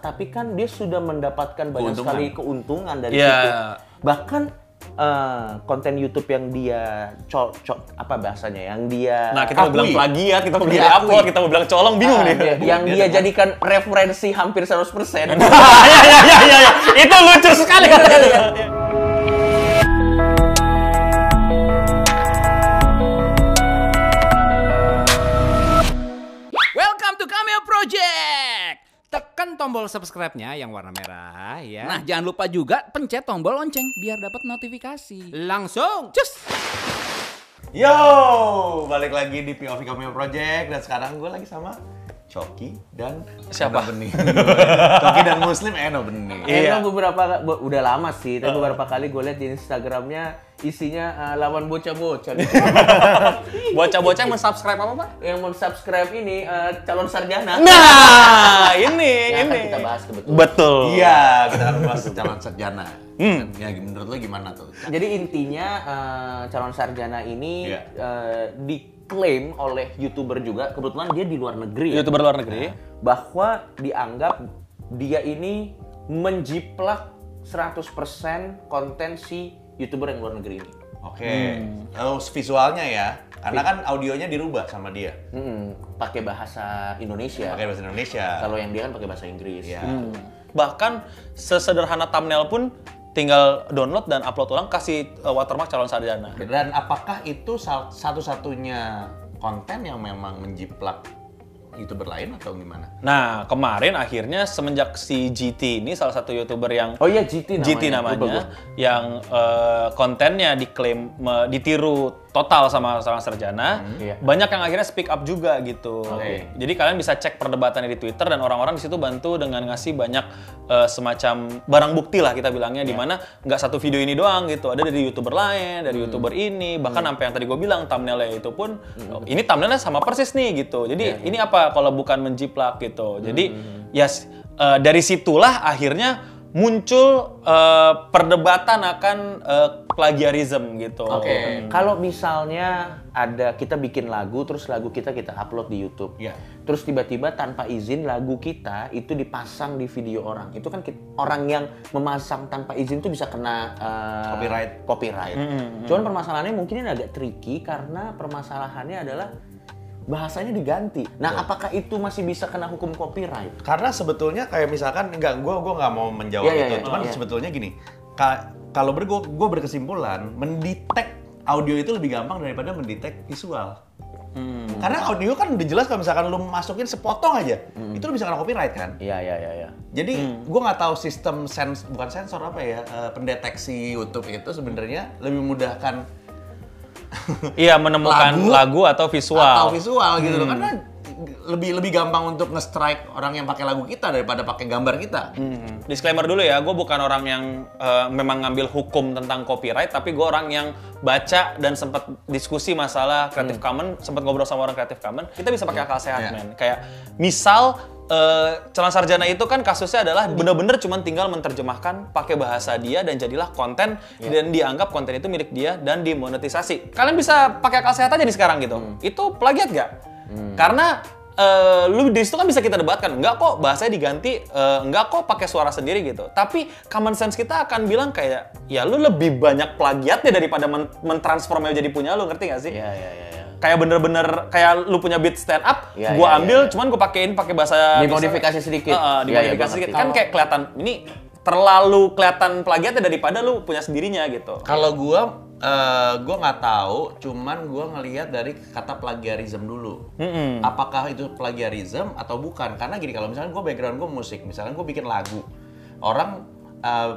tapi kan dia sudah mendapatkan banyak Keuntungan. sekali keuntungan dari Iya. situ. Bahkan eh, konten YouTube yang dia co co- apa bahasanya yang dia Nah, kita mau bilang plagiat, kita mau bilang upload, kita mau bilang colong, bingung Ah, nih. dia- yang dia jadikan referensi hampir 100%. ya, ya, ya, ya, ya. Itu lucu sekali kata-kata. Tombol subscribe-nya yang warna merah ya. Nah, jangan lupa juga pencet tombol lonceng biar dapat notifikasi. Langsung, cus. Yo, balik lagi di POV Cameo Project dan sekarang gue lagi sama Coki dan Siapa? Eno Bening. Coki dan Muslim Eno Bening. Iya. Emang beberapa bu- udah lama sih, tapi beberapa kali gue lihat di Instagramnya isinya eh, lawan bocah-bocah. Bocah-bocah yang men-subscribe apa, Pak? yang mau subscribe ini eh, calon sarjana. Nah, ini, Yang akan ini. kita bahas kebetulan. Betul. Iya, kita akan bahas calon sarjana. Dan Ya, menurut lo gimana tuh? Jadi intinya eh, calon sarjana ini Iya. eh, diklaim oleh youtuber juga, kebetulan dia di luar negeri, ya, YouTuber luar negeri. bahwa dianggap dia ini menjiplak 100% konten si youtuber yang luar negeri ini. Oke, lalu visualnya ya, karena kan audionya dirubah sama dia. Mm-mm, pakai bahasa Indonesia. Pakai bahasa Indonesia. Kalau yang dia kan pakai bahasa Inggris. Ya. Bahkan sesederhana thumbnail pun tinggal download dan upload ulang kasih uh, watermark calon sarjana. Dan apakah itu satu-satunya konten yang memang menjiplak youtuber lain atau gimana? Nah, kemarin akhirnya semenjak si GT ini salah satu YouTuber yang Oh iya GT namanya. GT namanya yang eh, kontennya diklaim me- ditiru total sama sama sarjana. Iya. Banyak yang akhirnya speak up juga gitu. Oke. Jadi kalian bisa cek perdebatannya di Twitter dan orang-orang di situ bantu dengan ngasih banyak eh, semacam barang bukti lah kita bilangnya Iya. di mana nggak satu video ini doang gitu. Ada dari YouTuber lain, dari Hmm. YouTuber ini, bahkan sampai yang tadi gue bilang thumbnailnya itu pun oh, ini thumbnailnya sama persis nih gitu. Jadi Iya, ini apa kalau bukan menjiplak gitu. Jadi Hmm. ya s- eh, dari situlah akhirnya muncul eh, perdebatan akan eh, plagiarism gitu. Oke. Kalau misalnya ada kita bikin lagu terus lagu kita kita upload di YouTube. Iya. Terus tiba-tiba tanpa izin lagu kita itu dipasang di video orang. Itu kan kit- orang yang memasang tanpa izin itu bisa kena eh, Copyright. Copyright. Cuman permasalahannya mungkin ini agak tricky karena permasalahannya adalah bahasanya diganti. Nah, apakah itu masih bisa kena hukum copyright? Karena sebetulnya kayak misalkan enggak gua gua nggak mau menjawab Iya, iya, itu. iya. Cuman Iya. sebetulnya gini, ka- kalau ber gua, gua berkesimpulan mendetek audio itu lebih gampang daripada mendetek visual. Karena audio kan udah jelas kalau misalkan lu masukin sepotong aja, itu lu bisa kena copyright kan. Iya, iya, iya, iya. Jadi gua nggak tahu sistem sens bukan sensor apa ya eh, pendeteksi YouTube itu sebenarnya lebih memudahkan Iya menemukan Lagu lagu, atau visual. atau visual gitu loh karena lebih lebih gampang untuk nge-strike orang yang pakai lagu kita daripada pakai gambar kita. Hmm. Disclaimer dulu ya, gue bukan orang yang eh, memang ngambil hukum tentang copyright, tapi gue orang yang baca dan sempat diskusi masalah Creative Commons, sempat ngobrol sama orang Creative Commons. Kita bisa pakai akal sehat, Iya. men. Kayak misal eh, calon sarjana itu kan kasusnya adalah bener-bener cuma tinggal menerjemahkan pakai bahasa dia dan jadilah konten dan dianggap konten itu milik dia dan dimonetisasi. Kalian bisa pakai akal sehat aja nih sekarang gitu. Itu plagiat gak? Karena eh, lu di situ kan bisa kita debatkan, enggak kok bahasanya diganti, eh, enggak kok pakai suara sendiri gitu. Tapi common sense kita akan bilang kayak, ya lu lebih banyak plagiatnya daripada men mentransformnya jadi punya lu, ngerti gak sih? Iya, iya, iya. iya. Kayak bener-bener kayak lu punya beat stand up, Iya, gua iya, ambil, iya. cuman gua pakein pakai bahasa Dimodifikasi sedikit. Heeh, Iya, iya, dimodifikasi gua sedikit. Kan kayak kelihatan ini terlalu kelihatan plagiatnya daripada lu punya sendirinya gitu. Kalau gua eh, gua nggak tahu, cuman gua ngelihat dari kata plagiarism dulu. Apakah itu plagiarism atau bukan? Karena gini, kalau misalnya gua background gua musik, misalnya gua bikin lagu, orang eh,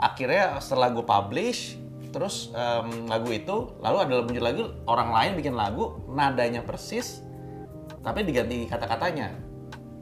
akhirnya setelah gua publish, terus em, lagu itu lalu ada muncul lagi orang lain bikin lagu nadanya persis, tapi diganti kata-katanya.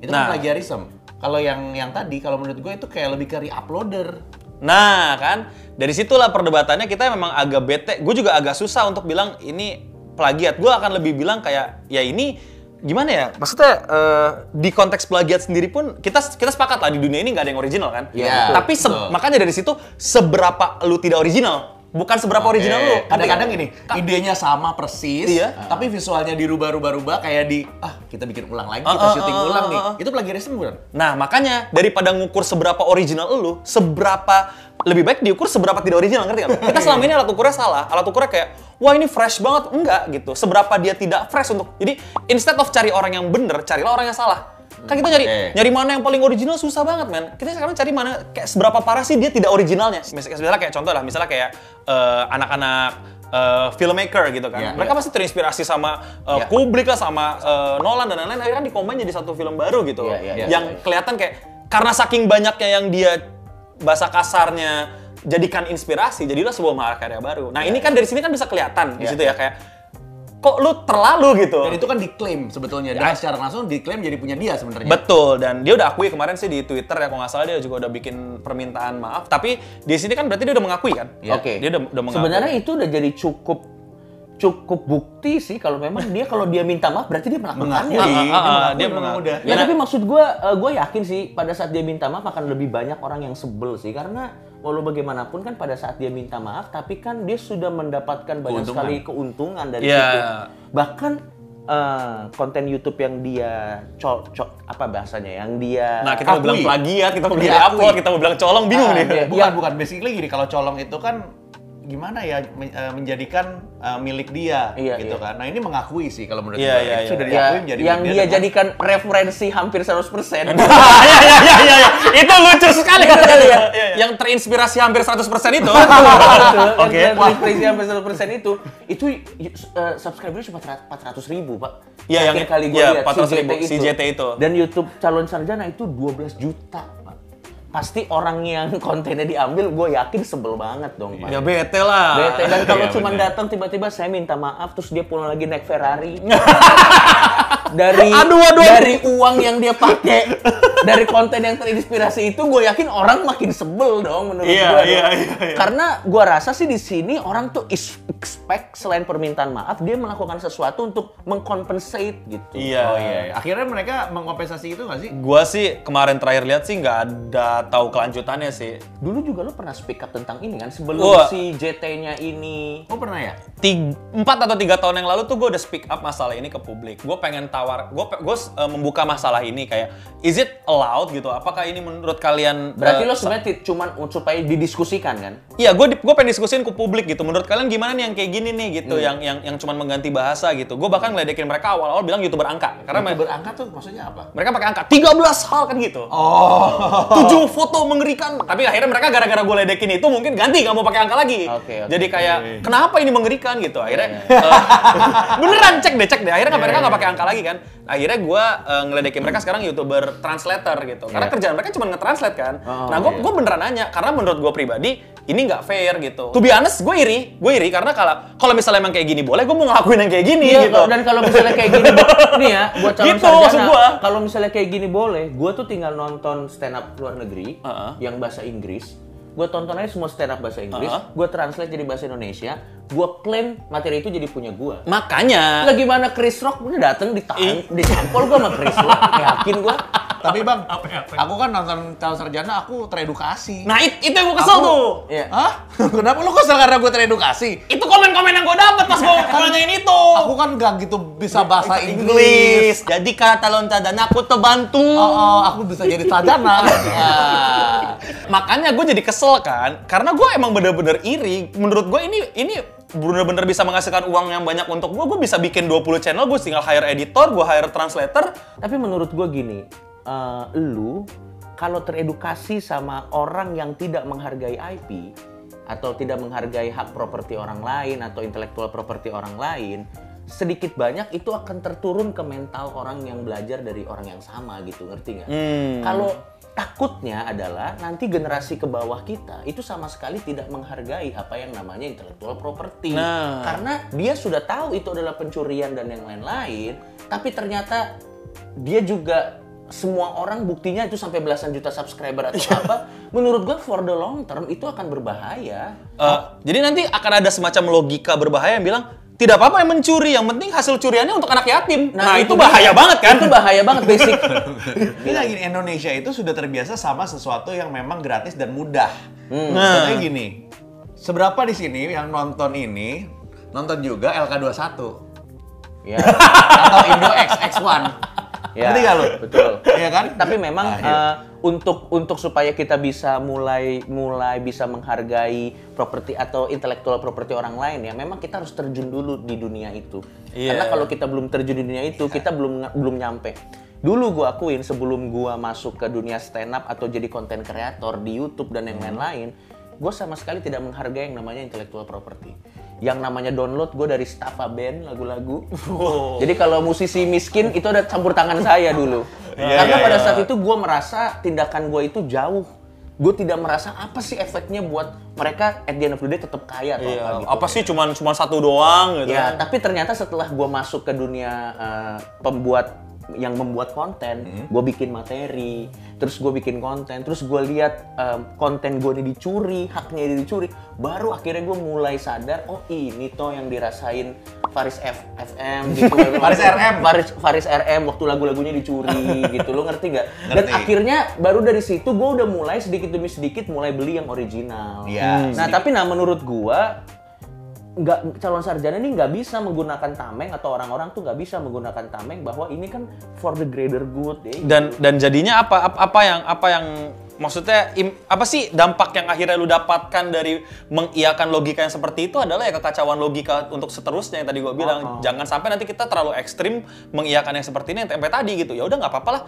Itu Nah. kan plagiarism. Kalau yang yang tadi, kalau menurut gue itu kayak lebih ke re-uploader. Nah, kan dari situlah perdebatannya kita memang agak bete. Gue juga agak susah untuk bilang ini plagiat. Gue akan lebih bilang kayak ya ini gimana ya? Maksudnya eh, di konteks plagiat sendiri pun kita kita sepakat lah di dunia ini nggak ada yang original kan? Iya, Tapi betul. makanya dari situ seberapa lu tidak original bukan seberapa original lu. Kadang-kadang gini, idenya sama persis, Iya. tapi visualnya dirubah-rubah-rubah kayak di ah kita bikin ulang lagi, Ah, kita ah, syuting ah, ulang ah, nih. ah. Itu plagiarisme bukan? Nah, makanya daripada ngukur seberapa original lu, seberapa lebih baik diukur seberapa tidak original, ngerti nggak? Kita selama ini alat ukurnya salah. Alat ukurnya kayak, wah ini fresh banget. Enggak gitu. Seberapa dia tidak fresh untuk... Jadi, instead of cari orang yang bener, carilah orang yang salah. Kan kita nyari Oke. nyari mana yang paling original susah banget, men. Kita sekarang cari mana kayak seberapa parah sih dia tidak originalnya. Mis- Misalnya kayak contoh lah, misalnya kayak eh, anak-anak eh, filmmaker gitu kan. Iya, Mereka iya. pasti terinspirasi sama eh, Iya. Kubrick lah, sama eh, Nolan dan lain-lain. Akhirnya kan dikombin jadi satu film baru gitu. Iya, iya, iya. yang kelihatan kayak karena saking banyaknya yang dia bahasa kasarnya jadikan inspirasi, jadilah sebuah mahakarya baru. Nah, ini kan dari sini kan bisa kelihatan di Iya, situ ya kayak kok lu terlalu gitu. Dan itu kan diklaim sebetulnya, dengan secara langsung diklaim jadi punya dia sebenarnya. Betul dan dia udah akui kemarin sih di Twitter ya kalau nggak salah dia juga udah bikin permintaan maaf. Tapi di sini kan berarti dia udah mengakui kan? Iya. Oke. Dia udah, udah mengakui. Sebenarnya itu udah jadi cukup cukup bukti sih kalau memang dia kalau dia minta maaf berarti dia melakukannya. Mengakui, Ah, ah, ah, mengakui dia mengakui. Ya, tapi maksud gue, gue yakin sih pada saat dia minta maaf akan lebih banyak orang yang sebel sih karena walau bagaimanapun kan pada saat dia minta maaf tapi kan dia sudah mendapatkan banyak Keuntungan. sekali keuntungan dari Iya. situ. Bahkan eh, konten YouTube yang dia col, col- apa bahasanya yang dia Nah, kita mau bilang plagiat, kita mau bilang Diakui. upload, kita mau bilang colong, bingung Ah, nih. dia- bukan bukan basically gini kalau colong itu kan gimana ya eh, menjadikan eh, milik dia Iya, gitu iya. kan. Nah, ini mengakui sih kalau menurut Iya, gue. iya, Itu iya. sudah Ya, diakui menjadi yang dia dengan- jadikan referensi hampir 100%. Iya, iya, iya, iya, iya. Itu lucu sekali sekali ya? Iya, iya. Yang terinspirasi hampir 100% itu. Oke. Referensi hampir 100% itu, itu uh, subscribernya cuma 400 ribu, Pak. Iya, yang- kali gue iya, lihat 400.000, si JT itu. Dan YouTube calon sarjana itu 12 juta. Pasti orang yang kontennya diambil, gue yakin sebel banget dong, Pak. ya bete lah. Bete. Dan kalau Iya, cuma datang tiba-tiba saya minta maaf, terus dia pulang lagi naik Ferrari. dari aduh, aduh. dari uang yang dia pakai, dari konten yang terinspirasi itu, gue yakin orang makin sebel dong menurut Iya, gue. iya, dong. iya, iya. Karena gue rasa sih di sini orang tuh is- expect selain permintaan maaf, dia melakukan sesuatu untuk mengcompensate gitu. Iya. Oh iya, iya. akhirnya mereka mengkompensasi itu nggak sih? Gua sih kemarin terakhir lihat sih nggak ada tahu kelanjutannya sih. Dulu juga lo pernah speak up tentang ini kan sebelum Wah. si JT-nya ini. Oh pernah ya? Tiga, empat atau tiga tahun yang lalu tuh gue udah speak up masalah ini ke publik. Gue pengen tawar, gue gue membuka masalah ini kayak, is it allowed gitu? Apakah ini menurut kalian? Berarti eh, lo sebenarnya cuman supaya didiskusikan kan? Iya, gue gue pengen diskusin ke publik gitu. Menurut kalian gimana nih yang kayak gini nih gitu, Hmm. yang yang yang cuman mengganti bahasa gitu. Gue bahkan ngeledekin mereka awal-awal bilang youtuber angka, karena Itu me- berangkat tuh maksudnya apa? mereka pakai angka 13 hal kan gitu. Oh. Tujuh foto mengerikan. Tapi akhirnya mereka gara-gara gue ledekin itu mungkin ganti nggak mau pakai angka lagi. Oke, oke. Jadi kayak kenapa ini mengerikan gitu. Akhirnya eh, beneran cek deh cek deh. Akhirnya mereka nggak pakai angka lagi kan. Akhirnya gue eh, ngeledekin mereka sekarang youtuber translator gitu. Karena Iya. kerjaan mereka cuma nge-translate kan. Oh, nah gue iya. gue beneran nanya karena menurut gue pribadi ini nggak fair gitu. To be honest, gue iri, gue iri karena kalau kalau misalnya emang kayak gini boleh, gue mau ngelakuin yang kayak gini Iya, gitu. dan kalau misalnya kayak gini, nih ya, buat calon Gitu, maksud sarjana, gua. kalau misalnya kayak gini boleh, gue tuh tinggal nonton stand up luar negeri Heeh. yang bahasa Inggris. Gue tonton aja semua stand up bahasa Inggris, Heeh. gue translate jadi bahasa Indonesia, gue klaim materi itu jadi punya gue. Makanya Lah gimana Chris Rock udah dateng ditang, ditampol gue sama Chris Rock, yakin gue. Tapi bang, aku kan nonton calon sarjana, aku teredukasi. Nah, it- itu yang gue kesel Aku- tuh. Iya. Hah? Kenapa lu kesel karena gue teredukasi? Itu komen-komen yang gue dapet pas gue nanyain itu. Aku kan gak gitu bisa bahasa Inggris. Jadi kata loncadana aku terbantu. Oh, oh, aku bisa jadi sarjana. Ah. Makanya gue jadi kesel kan, karena gue emang bener-bener iri. Menurut gue ini ini bener-bener bisa menghasilkan uang yang banyak untuk gue. Gue bisa bikin 20 channel, gue tinggal hire editor, gue hire translator. Tapi menurut gue gini, eh, lu kalau teredukasi sama orang yang tidak menghargai IP atau tidak menghargai hak properti orang lain atau intelektual properti orang lain, sedikit banyak itu akan terturun ke mental orang yang belajar dari orang yang sama gitu, ngerti nggak? Hmm. Kalau takutnya adalah nanti generasi ke bawah kita itu sama sekali tidak menghargai apa yang namanya intellectual property. Nah. Karena dia sudah tahu itu adalah pencurian dan yang lain-lain, tapi ternyata dia juga semua orang buktinya itu sampai belasan juta subscriber atau Iya. apa. Menurut gua for the long term itu akan berbahaya. Eh, jadi nanti akan ada semacam logika berbahaya yang bilang, tidak apa-apa yang mencuri, yang penting hasil curiannya untuk anak yatim. Nah, itu, dia. bahaya banget kan? Itu bahaya banget basic. Ini lagi gini, Indonesia itu sudah terbiasa sama sesuatu yang memang gratis dan mudah. Nah. Contohnya gini, seberapa di sini yang nonton ini nonton juga LK21 Ya. atau Indo XX1. Ya, Ngerti gak lu? Betul. Iya kan? Tapi memang Nah, iya. eh, untuk untuk supaya kita bisa mulai mulai bisa menghargai properti atau intelektual properti orang lain ya, memang kita harus terjun dulu di dunia itu. Iya. Karena kalau kita belum terjun di dunia itu, kita belum belum nyampe. Dulu gua akuin sebelum gua masuk ke dunia stand up atau jadi konten kreator di YouTube dan yang Hmm. lain-lain, gue sama sekali tidak menghargai yang namanya intellectual property. Yang namanya download gue dari Staffa Band lagu-lagu. Jadi kalau musisi miskin itu ada campur tangan saya dulu. Iya, Karena iya, pada iya. saat itu gue merasa tindakan gue itu jauh. Gue tidak merasa apa sih efeknya buat mereka at the end of the day tetap kaya atau Iya, apa gitu. apa sih cuman cuman satu doang gitu. Ya, tapi ternyata setelah gue masuk ke dunia eh, pembuat yang membuat konten, Hmm. gue bikin materi, terus gue bikin konten, terus gue lihat em, konten gue ini dicuri, haknya ini dicuri, baru akhirnya gue mulai sadar, oh ini toh yang dirasain Faris F FM gitu, Faris RM. Faris Faris RM waktu lagu-lagunya dicuri gitu, lo ngerti nggak? Dan Ngerti. akhirnya baru dari situ gue udah mulai sedikit demi sedikit mulai beli yang original. Iya, Nah tapi nah menurut gua nggak calon sarjana ini nggak bisa menggunakan tameng atau orang-orang tuh nggak bisa menggunakan tameng bahwa ini kan for the greater good ya. Dan dan jadinya apa apa, yang apa yang maksudnya im- apa sih dampak yang akhirnya lu dapatkan dari mengiakan logika yang seperti itu adalah ya kekacauan logika untuk seterusnya yang tadi gua bilang. Jangan sampai nanti kita terlalu ekstrim mengiakan yang seperti ini yang tempe tadi gitu. Ya udah nggak apa-apa lah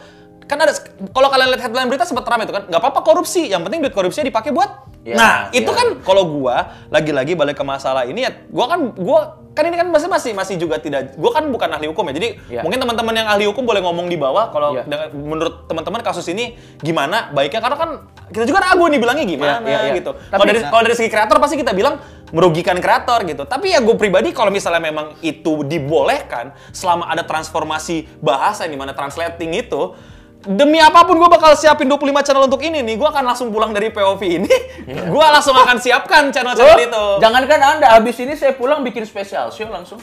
kan ada kalau kalian lihat headline berita sempat ramai itu kan nggak apa-apa korupsi yang penting duit korupsinya dipakai buat Ya, nah itu ya. kan kalau gua lagi-lagi balik ke masalah ini ya gua kan gua kan ini kan masih masih masih juga tidak gua kan bukan ahli hukum ya jadi Ya. mungkin teman-teman yang ahli hukum boleh ngomong di bawah kalau Ya. dengan- menurut teman-teman kasus ini gimana baiknya karena kan kita juga ragu nih bilangnya gimana Ya, ya, ya. gitu kalau dari kalau dari segi kreator pasti kita bilang merugikan kreator gitu tapi ya gue pribadi kalau misalnya memang itu dibolehkan selama ada transformasi bahasa di mana translating itu demi apa pun gue bakal siapin 25 channel untuk ini nih gue akan langsung pulang dari POV ini gue langsung akan siapkan channel-channel itu Oh, Jangankan anda, habis ini saya pulang bikin spesial show langsung.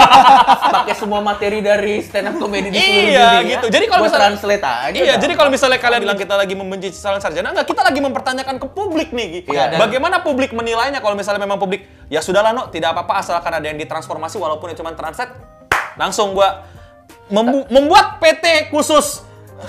Pakai semua materi dari stand up comedy di seluruh Iya dunia. gitu. Jadi kalau misalnya translate aja. Iya, jadi kalau misalnya kalian bilang kita lagi membenci calon sarjana, enggak kita lagi mempertanyakan ke publik nih. Iya, dan- Bagaimana publik menilainya kalau misalnya memang publik ya sudahlah no, tidak apa-apa asalkan ada yang ditransformasi walaupun itu cuma translate. Langsung gua membu- membuat PT khusus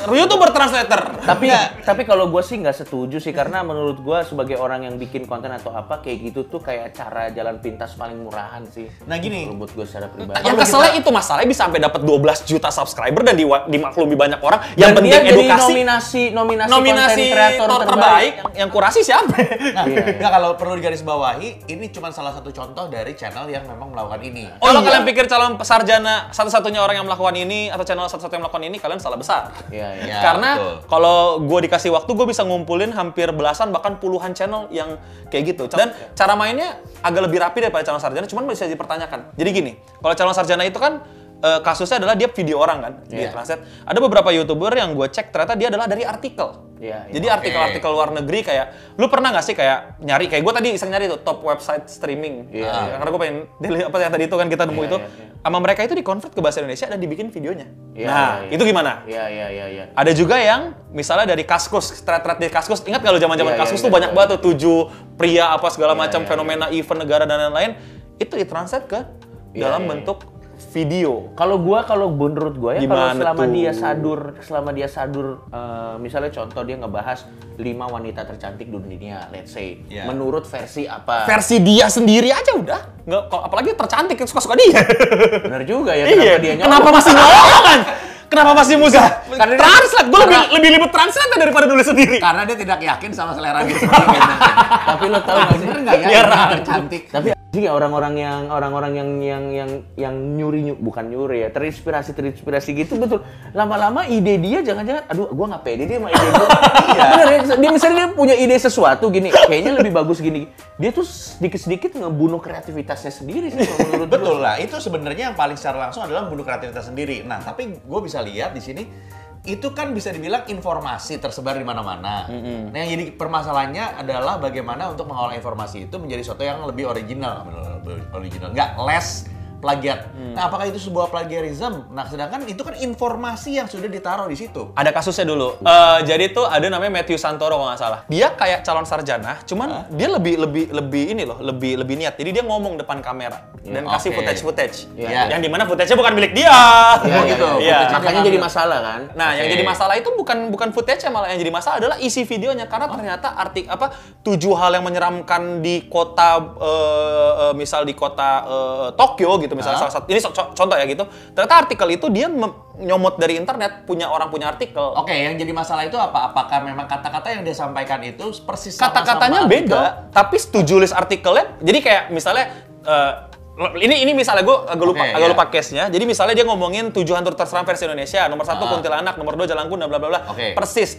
YouTuber translator. tapi tapi kalau gue sih nggak setuju sih karena menurut gue sebagai orang yang bikin konten atau apa kayak gitu tuh kayak cara jalan pintas paling murahan sih. Nah, gini. Buat gue secara pribadi. yang keselnya itu masalahnya bisa sampai dapat 12 juta subscriber dan diwa- dimaklumi banyak orang. Yang Dan penting dia jadi edukasi. nominasi nominasi, Nominasi konten kreator terbaik, terbaik. yang, yang kurasi siapa? Nah, Iya. nggak, kalau perlu digarisbawahi, ini cuma salah satu contoh dari channel yang memang melakukan ini. Kalau kalian pikir calon sarjana satu-satunya orang yang melakukan ini atau channel satu-satunya yang melakukan ini, kalian salah besar. Iya, iya. Ya, Karena kalau gue dikasih waktu, gue bisa ngumpulin hampir belasan bahkan puluhan channel yang kayak gitu. Dan cara mainnya agak lebih rapi daripada calon sarjana, cuman bisa dipertanyakan. Jadi gini, kalau calon sarjana itu kan eh, kasusnya adalah dia video orang kan, di Iya. translate. Ada beberapa youtuber yang gue cek ternyata dia adalah dari artikel. Iya, iya. Jadi artikel-artikel luar negeri kayak, lu pernah nggak sih kayak nyari kayak gue tadi iseng nyari tuh top website streaming. Iya, Ah, iya. Karena gue pengen dili- apa yang tadi itu kan kita nemu Iya, itu, iya, iya. sama mereka itu dikonvert ke bahasa Indonesia dan dibikin videonya. Iya, nah, iya, iya. itu gimana? Iya iya iya iya. Ada juga yang misalnya dari Kaskus, thread-thread di Kaskus. Ingat kalau zaman-zaman Iya, iya, Kaskus iya, tuh banyak iya. banget tuh tujuh pria apa segala Iya, macam iya, fenomena event negara dan lain-lain. Itu ditranslate ke Iya, dalam iya, iya. bentuk video. Kalau gua kalau menurut gua ya kalau selama tuh? dia sadur selama dia sadur eh, misalnya contoh dia ngebahas lima wanita tercantik di dunia let's say Iya. menurut versi apa Versi dia sendiri aja udah. Nggak, kalau- apalagi tercantik suka-suka dia. benar juga ya kenapa iya. dia nyolong Kenapa masih nyolongan? Kenapa masih musik? Karena dia- translate, gue lebih, lebih ribet translate daripada nulis sendiri. Karena dia tidak yakin sama selera diri sendiri. tapi lo tahu nggak sih Bener nggak ya? Iya, tercantik. tapi ya orang-orang yang orang-orang yang yang yang yang nyuri nyu- bukan nyuri ya terinspirasi terinspirasi gitu betul lama-lama ide dia jangan-jangan aduh gua nggak pede dia sama ide gua Iya. Bener ya dia misalnya dia punya ide sesuatu gini kayaknya lebih bagus gini dia tuh sedikit-sedikit ngebunuh kreativitasnya sendiri sih menurut. Betul lah, itu sebenarnya yang paling secara langsung adalah membunuh kreativitas sendiri. Nah, tapi gue bisa lihat di sini itu kan bisa dibilang informasi tersebar di mana-mana. Nah, yang jadi permasalahannya adalah bagaimana untuk mengolah informasi itu menjadi sesuatu yang lebih original, original, nggak less plagiat. Hmm. Nah, apakah itu sebuah plagiarism? Nah, sedangkan itu kan informasi yang sudah ditaruh di situ. Ada kasusnya dulu. Eh, jadi tuh ada namanya Matthew Santoro kalau nggak salah. Dia kayak calon sarjana, cuman dia lebih lebih lebih ini loh, lebih lebih niat. Jadi dia ngomong depan kamera dan Ya, kasih oke. footage footage. Iya. Yang di mana footage-nya bukan milik dia. Oh, gitu. Iya. Footage-nya Makanya jadi masalah kan? Nah, yang Oke. jadi masalah itu bukan bukan footage malah yang jadi masalah adalah isi videonya karena ternyata artik apa tujuh hal yang menyeramkan di kota eh, eh, misal di kota eh, Tokyo gitu misalnya Hah? salah satu ini so- co- contoh ya gitu. Ternyata artikel itu dia nyomot dari internet punya orang punya artikel. Oke, yang jadi masalah itu apa? Apakah memang kata-kata yang dia sampaikan itu persis Kata-katanya beda, tapi setuju list artikelnya. Jadi kayak misalnya eh, ini ini misalnya gue agak lupa Oke, agak iya. lupa case-nya. Jadi misalnya dia ngomongin tujuh hantu terseram versi Indonesia, nomor satu Ah. kuntilanak, nomor dua jalan kuda, bla bla bla. Oke. Persis.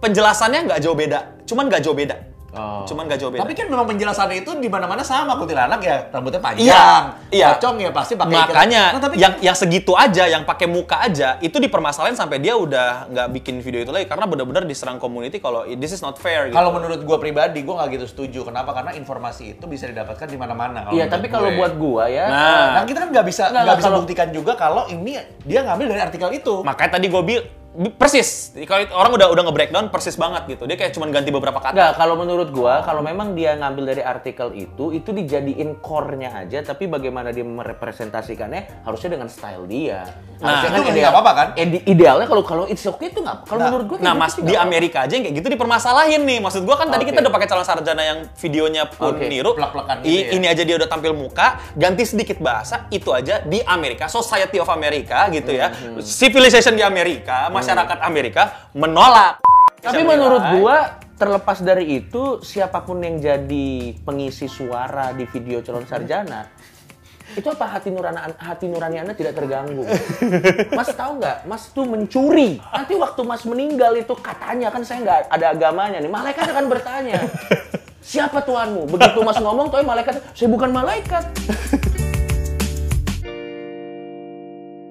Penjelasannya nggak jauh beda, cuman nggak jauh beda. Oh. Cuman nggak jauh beda. Tapi kan memang penjelasannya itu di mana-mana sama kuntilanak ya, rambutnya panjang. Iya, iya. Pocong ya pasti pakai Makanya Nah, tapi yang yang segitu aja, yang pakai muka aja, itu dipermasalahin sampai dia udah nggak bikin video itu lagi karena benar-benar diserang community kalau this is not fair. Gitu. kalau menurut gua pribadi gua nggak gitu setuju. Kenapa? Karena informasi itu bisa didapatkan di mana-mana. kalau Iya, tapi kalau gue. buat gua ya, Nah. Nah, kita kan nggak bisa Nggak, bisa kalau- buktikan juga kalau ini dia ngambil dari artikel itu. Makanya tadi gue bilang persis. Kalau orang udah udah nge-breakdown persis banget gitu. Dia kayak cuman ganti beberapa kata. Enggak, kalau menurut gua, kalau memang dia ngambil dari artikel itu, itu dijadiin core-nya aja, tapi bagaimana dia merepresentasikannya harusnya dengan style dia. Harusnya itu nggak apa-apa kan? ide- idealnya kalau kalau it's okay itu nggak. Kalau Nah, menurut gua Nah, gitu Mas, di Amerika aja yang kayak gitu dipermasalahin nih. Maksud gua kan tadi Oke. kita udah pakai calon sarjana yang videonya pun Oke, niru. plek-plekan gitu I- ya. Ini aja dia udah tampil muka, ganti sedikit bahasa, itu aja di Amerika, Society of America gitu ya. Hmm, Civilization di Amerika, masyarakat Amerika menolak. Tapi menurut gua terlepas dari itu siapa pun yang jadi pengisi suara di video calon sarjana itu apa hati nurani hati nurani anda tidak terganggu? Mas tahu nggak? Mas tuh mencuri. Nanti waktu Mas meninggal itu katanya kan saya nggak ada agamanya nih. Malaikat akan bertanya. Siapa tuanmu? Begitu Mas ngomong, tuh malaikat, saya bukan malaikat.